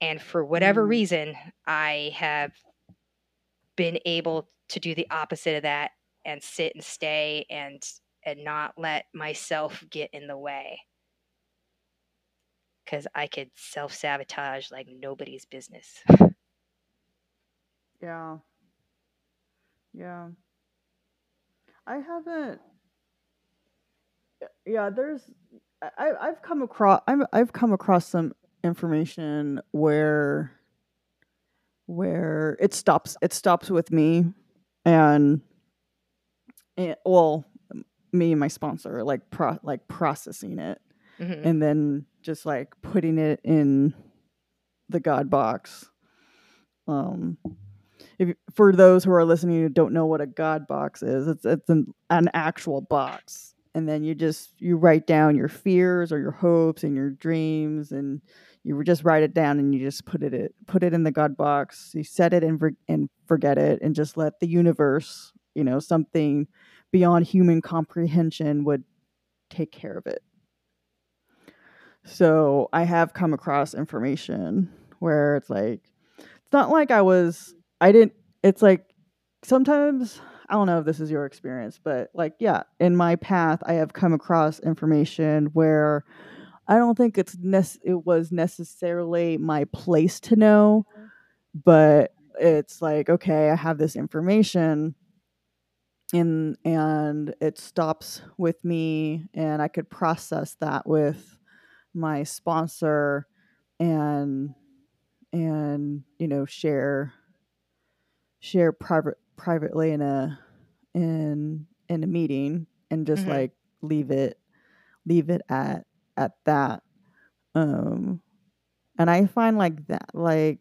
And for whatever Mm. reason, I have been able to do the opposite of that and sit and stay and and not let myself get in the way. Cuz I could self-sabotage like nobody's business. Yeah. Yeah. I haven't. Yeah, there's. I I- I've come across. I'm, I've come across some information where where it stops. It stops with me, and, and well, me and my sponsor like pro like processing it, Mhm. and then just like putting it in the God box. Um, if for those who are listening who don't know what a God box is, it's it's an, an actual box, and then you just you write down your fears or your hopes and your dreams and you just write it down and you just put it it put it in the god box. You set it and, and forget it and just let the universe you know something beyond human comprehension would take care of it. So i have come across information where it's like it's not like i was i didn't it's like sometimes I don't know if this is your experience, but like, yeah, in my path, I have come across information where I don't think it's it was necessarily my place to know, but it's like, okay, I have this information and and it stops with me and I could process that with my sponsor and and you know share share private privately in a in in a meeting and just mm-hmm. like leave it leave it at at that um and i find like that like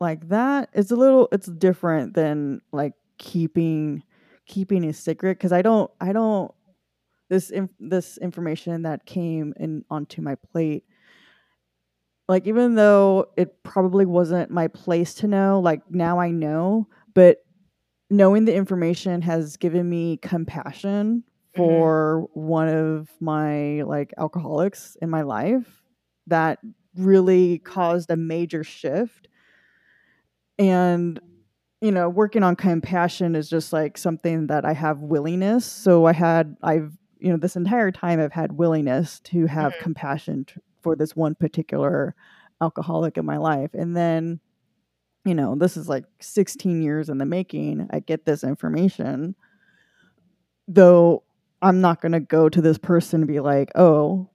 like that it's a little it's different than like keeping keeping a secret because i don't i don't this in, this information that came in onto my plate like even though it probably wasn't my place to know like now i know but knowing the information has given me compassion mm-hmm. for mm-hmm. one of my like alcoholics in my life that really caused a major shift and you know working on compassion is just like something that i have willingness so i had i've you know this entire time i've had willingness to have mm-hmm. compassion t- for this one particular alcoholic in my life and then you know, this is like 16 years in the making. I get this information. Though I'm not going to go to this person and be like, oh,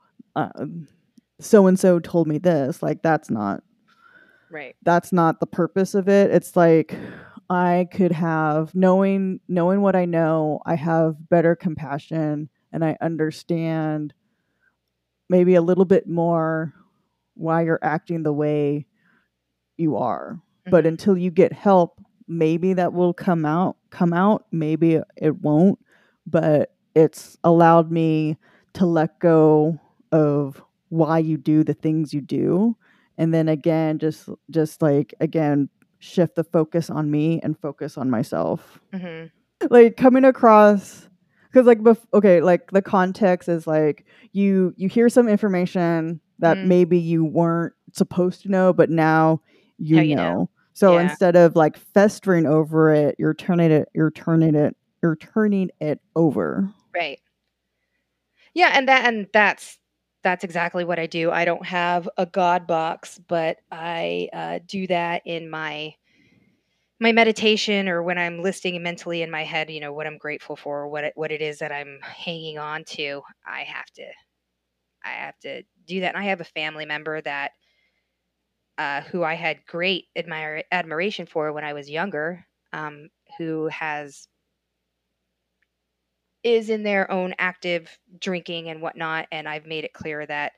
so and so told me this. Like, that's not. Right. That's not the purpose of it. It's like I could have knowing knowing what I know, I have better compassion and I understand maybe a little bit more why you're acting the way you are but mm-hmm. until you get help maybe that will come out come out maybe it won't but it's allowed me to let go of why you do the things you do and then again just just like again shift the focus on me and focus on myself mm-hmm. like coming across because like bef- okay like the context is like you you hear some information that mm. maybe you weren't supposed to know but now you, you know. know. So yeah. instead of like festering over it, you're turning it, you're turning it, you're turning it over. Right. Yeah, and that and that's that's exactly what I do. I don't have a God box, but I uh, do that in my my meditation or when I'm listing mentally in my head, you know, what I'm grateful for, what it, what it is that I'm hanging on to. I have to I have to do that. And I have a family member that uh, who I had great admiration for when I was younger, um, who has is in their own active drinking and whatnot, and I've made it clear that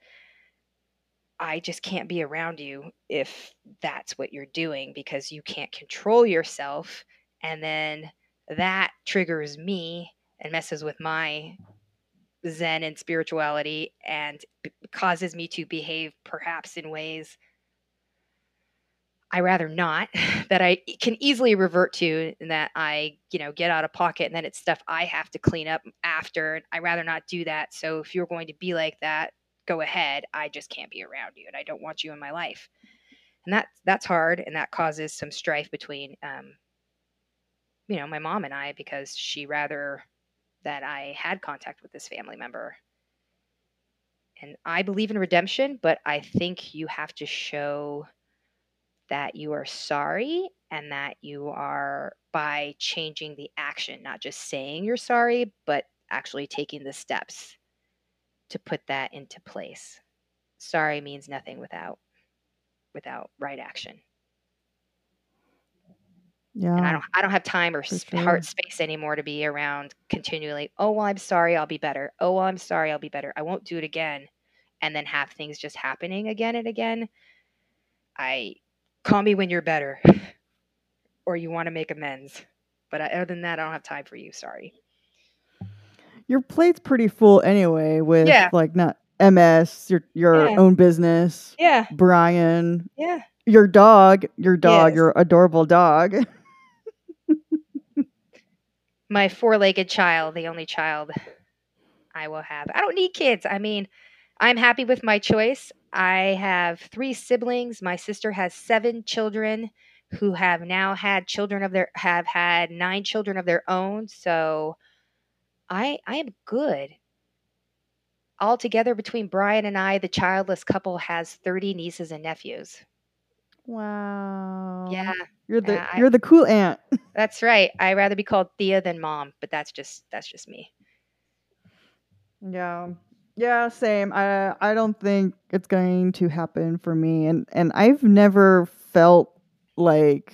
I just can't be around you if that's what you're doing because you can't control yourself, and then that triggers me and messes with my zen and spirituality and causes me to behave perhaps in ways I rather not that I can easily revert to and that I, you know, get out of pocket and then it's stuff I have to clean up after. I rather not do that. So if you're going to be like that, go ahead. I just can't be around you and I don't want you in my life. And that that's hard and that causes some strife between um you know, my mom and I because she rather that I had contact with this family member. And I believe in redemption, but I think you have to show that you are sorry and that you are by changing the action, not just saying you're sorry, but actually taking the steps to put that into place. Sorry means nothing without without right action. Yeah. And I don't I don't have time or sure. heart space anymore to be around continually, "Oh, well, I'm sorry, I'll be better. Oh, well, I'm sorry, I'll be better. I won't do it again." And then have things just happening again and again. I call me when you're better or you want to make amends. But uh, other than that, I don't have time for you. Sorry. your plate's pretty full anyway with Yeah. like not MS, your your Yeah. own business, Yeah, Brian, yeah. your dog, your dog, Yes. your adorable dog. My four-legged child, the only child I will have. I don't need kids. I mean, I'm happy with my choice. I have three siblings. My sister has seven children who have now had children of their have had nine children of their own. So I I am good. Altogether between Brian and I, the childless couple has 30 nieces and nephews. Wow. Yeah, You're the I- you're the cool aunt. that's right. I'd rather be called Thea than mom, but that's just that's just me. Yeah. Yeah, same. I I don't think it's going to happen for me and and I've never felt like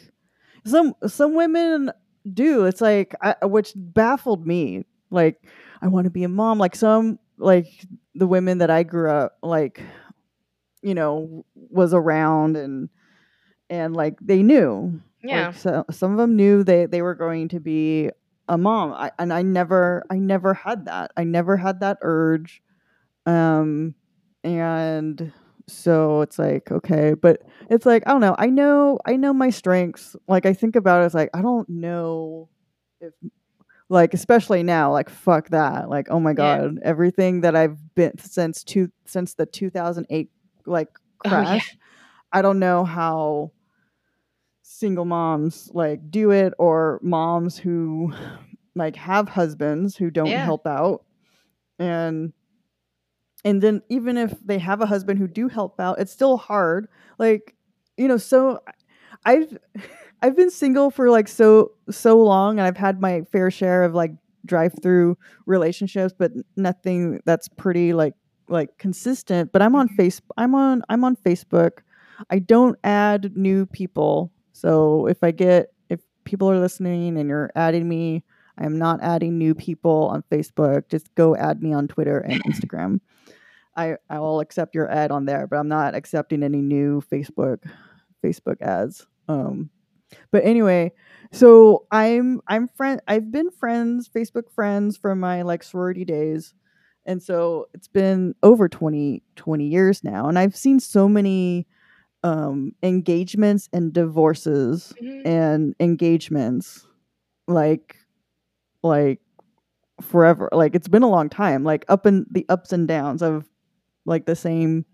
some some women do. It's like I, which baffled me. Like I want to be a mom like some like the women that I grew up like you know was around and and like they knew Yeah. like, so some of them knew they they were going to be a mom. I, and I never I never had that. I never had that urge. Um and so it's like okay, but it's like I don't know. I know I know my strengths. Like I think about it it's like I don't know if like especially now like fuck that. Like oh my Yeah. god, everything that I've been since two since the 2008 like Oh, yeah. crash. I don't know how single moms like do it or moms who like have husbands who don't Yeah. help out and and then even if they have a husband who do help out it's still hard. Like you know so i've i've been single for like so so long and i've had my fair share of like drive through relationships but nothing that's pretty like like consistent. But i'm on mm-hmm. face i'm on i'm on facebook. I don't add new people. So if i get if people are listening and you're adding me i am not adding new people on facebook. Just go add me on twitter and instagram i i will accept your ad on there but i'm not accepting any new facebook facebook ads um but anyway so i'm i'm friend i've been friends facebook friends from my like sorority days and so it's been over 20 20 years now and i've seen so many um engagements and divorces Mhm. and engagements like like forever like it's been a long time like up and the ups and downs of like the same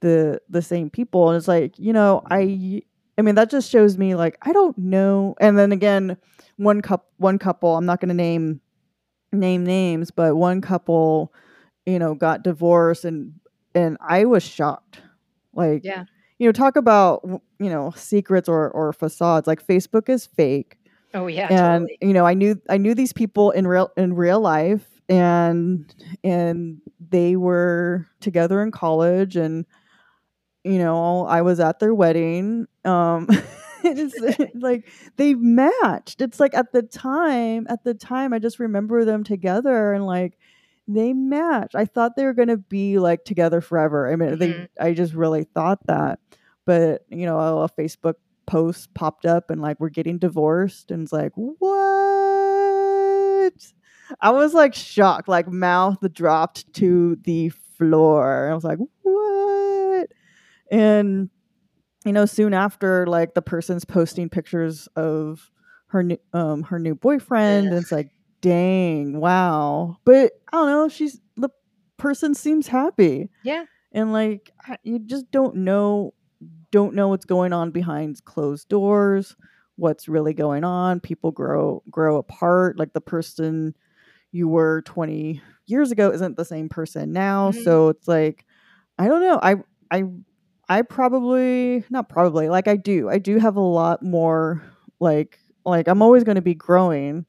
the the same people. And it's like you know i i mean that just shows me like i don't know. And then again one cup one couple i'm not going to name name names but one couple you know got divorced and and i was shocked. Like Yeah. you know talk about you know secrets or or facades. Like facebook is fake. Oh yeah, and totally. you know i knew i knew these people in real in real life and and they were together in college and you know i was at their wedding um it's like they matched. It's like at the time at the time i just remember them together and like they matched. I thought they were going to be like together forever. I mean they Mhm. i just really thought that. But you know a facebook post popped up and like we're getting divorced and it's like what i was like shocked like mouth dropped to the floor. I was like what? And you know soon after like the person's posting pictures of her new um her new boyfriend and it's like dang wow. But i don't know she's the person seems happy. Yeah. and like you just don't know don't know what's going on behind closed doors what's really going on. People grow grow apart. Like the person you were 20 years ago isn't the same person now. Mhm. so it's like i don't know. I i i probably not probably like i do. I do have a lot more like like i'm always going to be growing.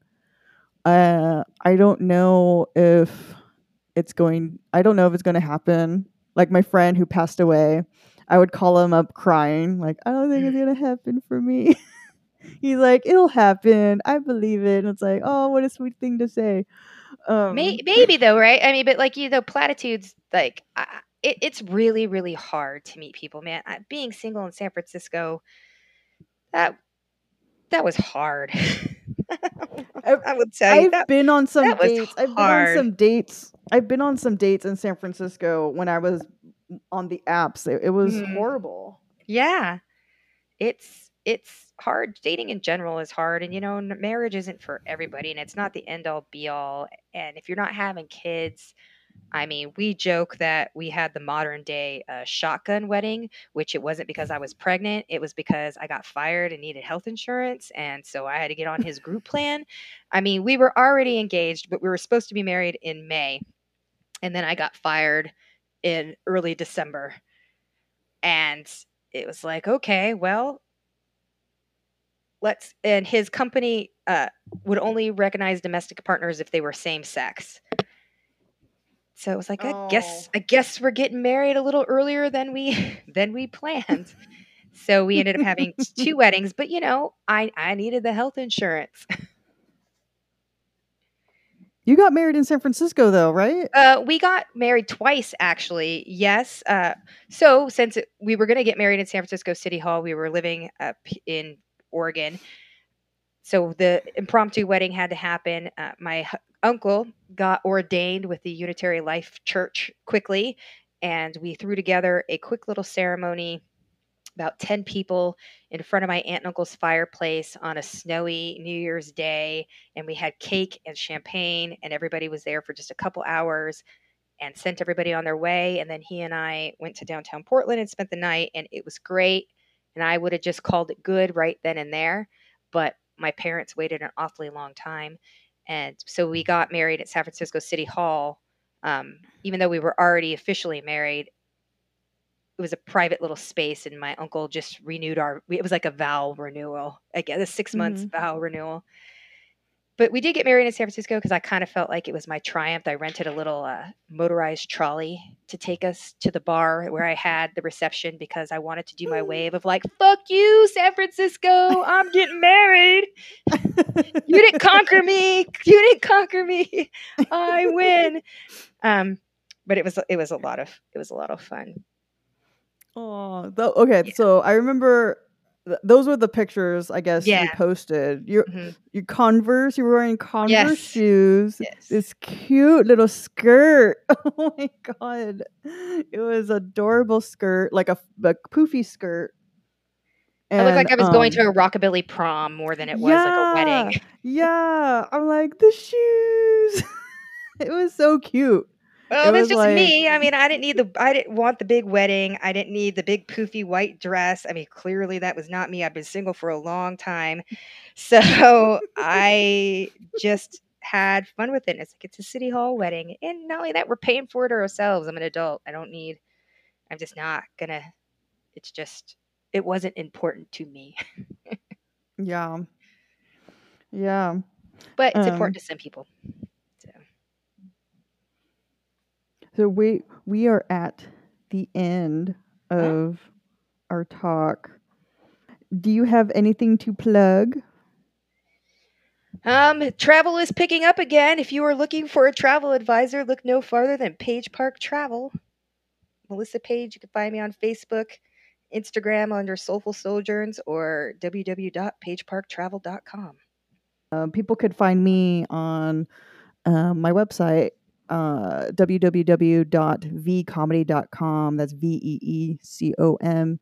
Uh i don't know if it's going i don't know if it's going to happen. Like my friend who passed away i would call him up crying like i don't think it's going to happen for me he's like it'll happen i believe it and it's like oh what a sweet thing to say um May- maybe though, right? I mean, but like you know, platitudes. Like I, it, it's really, really hard to meet people, man. I, being single in San Francisco, that that was hard. I would tell you I've that. been on some dates. I've been on some dates. I've been on some dates in San Francisco when I was on the apps. It, it was Mhm. horrible. Yeah, it's it's hard. Dating in general is hard, and you know, marriage isn't for everybody, and it's not the end all be all. And if you're not having kids, I mean, we joke that we had the modern day uh, shotgun wedding, which it wasn't because I was pregnant. It was because I got fired and needed health insurance. And so I had to get on his group plan. I mean, we were already engaged, but we were supposed to be married in May. And then I got fired in early December. And it was like, okay, well, let's, and his company uh, would only recognize domestic partners if they were same sex. So it was like, I guess, Oh. I guess we're getting married a little earlier than we than we planned. so we ended up having two weddings, but you know, I I needed the health insurance. You got married in San Francisco, though, right? Uh, we got married twice, actually. Yes. Uh, so since it, we were going to get married in San Francisco City Hall, we were living up in Oregon. So the impromptu wedding had to happen. Uh, my hu- uncle got ordained with the Unitary Life Church quickly, and we threw together a quick little ceremony. About 10 people in front of my aunt and uncle's fireplace on a snowy New Year's Day and we had cake and champagne and everybody was there for just a couple hours and sent everybody on their way and then he and I went to downtown Portland and spent the night and it was great and I would have just called it good right then and there but my parents waited an awfully long time and so we got married at San Francisco City Hall um, even though we were already officially married it was a private little space and my uncle just renewed our it was like a vow renewal i guess a 6 months vow renewal but we did get married in san francisco because i kind of felt like it was my triumph i rented a little uh, motorized trolley to take us to the bar where i had the reception because i wanted to do my wave of like fuck you san francisco i'm getting married you didn't conquer me you didn't conquer me i win um but it was it was a lot of it was a lot of fun Oh, okay. Yeah. So I remember th- those were the pictures. I guess you posted. Your Mhm. your Converse. You were wearing Converse Yes. shoes. yes This cute little skirt. Oh my god, it was adorable skirt, like a, a poofy skirt. I looked like I was going to um, a rockabilly prom more than it was like a wedding. Yeah, I'm like the shoes. it was so cute. Well, It was just like- me. I mean, I didn't need the I didn't want the big wedding. I didn't need the big poofy white dress. I mean, clearly that was not me. I've been single for a long time. So I just had fun with it. It's like it's a city hall wedding. And not only that, we're paying for it ourselves. I'm an adult. I don't need I'm just not gonna it's just it wasn't important to me. Yeah, yeah. But it's Um, important to some people. So we we are at the end of our talk. Do you have anything to plug? Um, travel is picking up again. If you are looking for a travel advisor, look no farther than Page Park Travel. Melissa Page, you can find me on Facebook, Instagram under Soulful Sojourns, or www.pageparktravel.com. Um, people could find me on uh, my website, uh, www.veecomedy.com. That's V E E C O M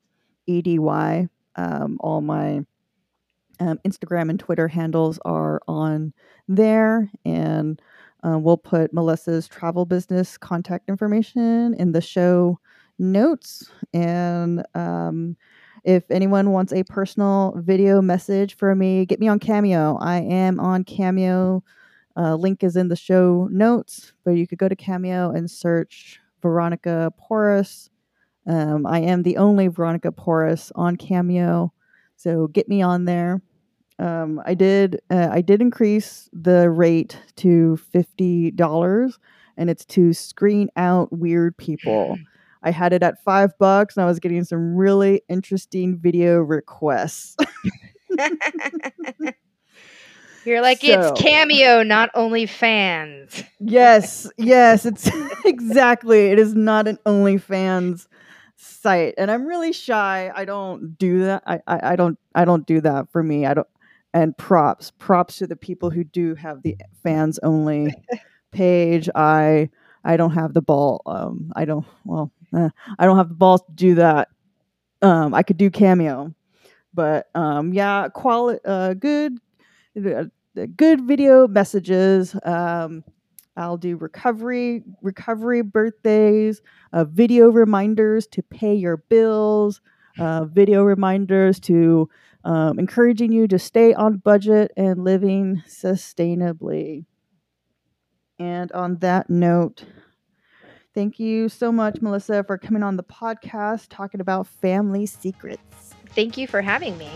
E D Y. Um, all my um, Instagram and Twitter handles are on there, and uh, we'll put Melissa's travel business contact information in the show notes. And um, if anyone wants a personal video message for me, get me on Cameo. I am on Cameo. Uh, link is in the show notes, but you could go to Cameo and search Veronica Porras. Um, I am the only Veronica Porras on Cameo, so get me on there. Um, I did uh, I did increase the rate to fifty dollars, and it's to screen out weird people. I had it at five bucks, and I was getting some really interesting video requests. You're like, So- it's Cameo, not OnlyFans. yes, yes, it's exactly. It is not an OnlyFans site, and I'm really shy. I don't do that. I, I, I don't I don't do that for me. I don't. and props props to the people who do have the fans only page i i don't have the ball um i don't well eh, i don't have the balls to do that um i could do cameo but um yeah quality uh good uh, good video messages um i'll do recovery recovery birthdays uh, video reminders to pay your bills uh, video reminders to um, encouraging you to stay on budget and living sustainably. And on that note, thank you so much, Melissa, for coming on the podcast talking about family secrets. Thank you for having me.